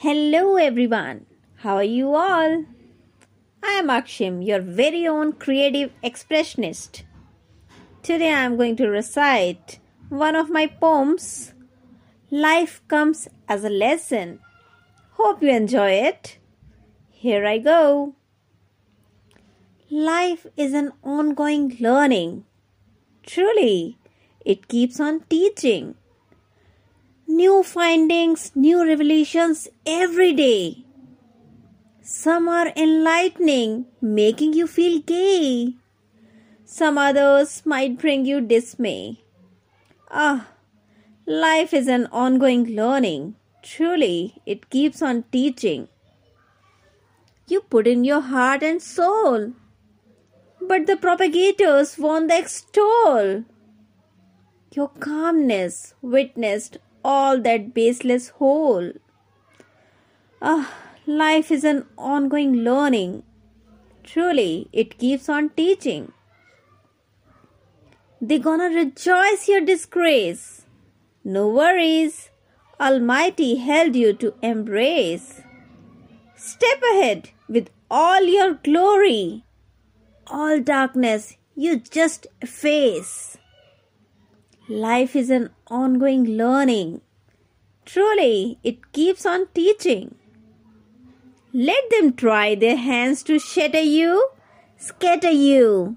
Hello everyone. How are you all? I am Akshim, your very own creative expressionist. Today I am going to recite one of my poems. Life comes as a lesson. Hope you enjoy it. Here I go. Life is an ongoing learning. Truly, it keeps on teaching. New findings, new revelations every day. Some are enlightening, making you feel gay. Some others might bring you dismay. Ah, life is an ongoing learning. Truly, it keeps on teaching. You put in your heart and soul, but the propagators won the extol. Your calmness witnessed all that baseless whole. Ah, life is an ongoing learning. Truly, it keeps on teaching. They gonna rejoice your disgrace. No worries, Almighty held you to embrace. Step ahead with all your glory. All darkness you just face. Life is an ongoing learning. Truly, it keeps on teaching. Let them try their hands to shatter you, scatter you.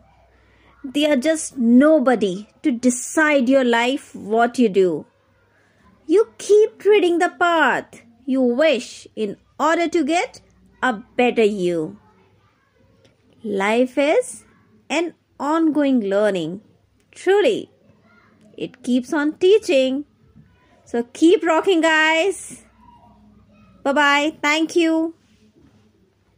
They are just nobody to decide your life what you do. You keep treading the path you wish in order to get a better you. Life is an ongoing learning. Truly, it keeps on teaching. So keep rocking, guys. Bye bye. Thank you.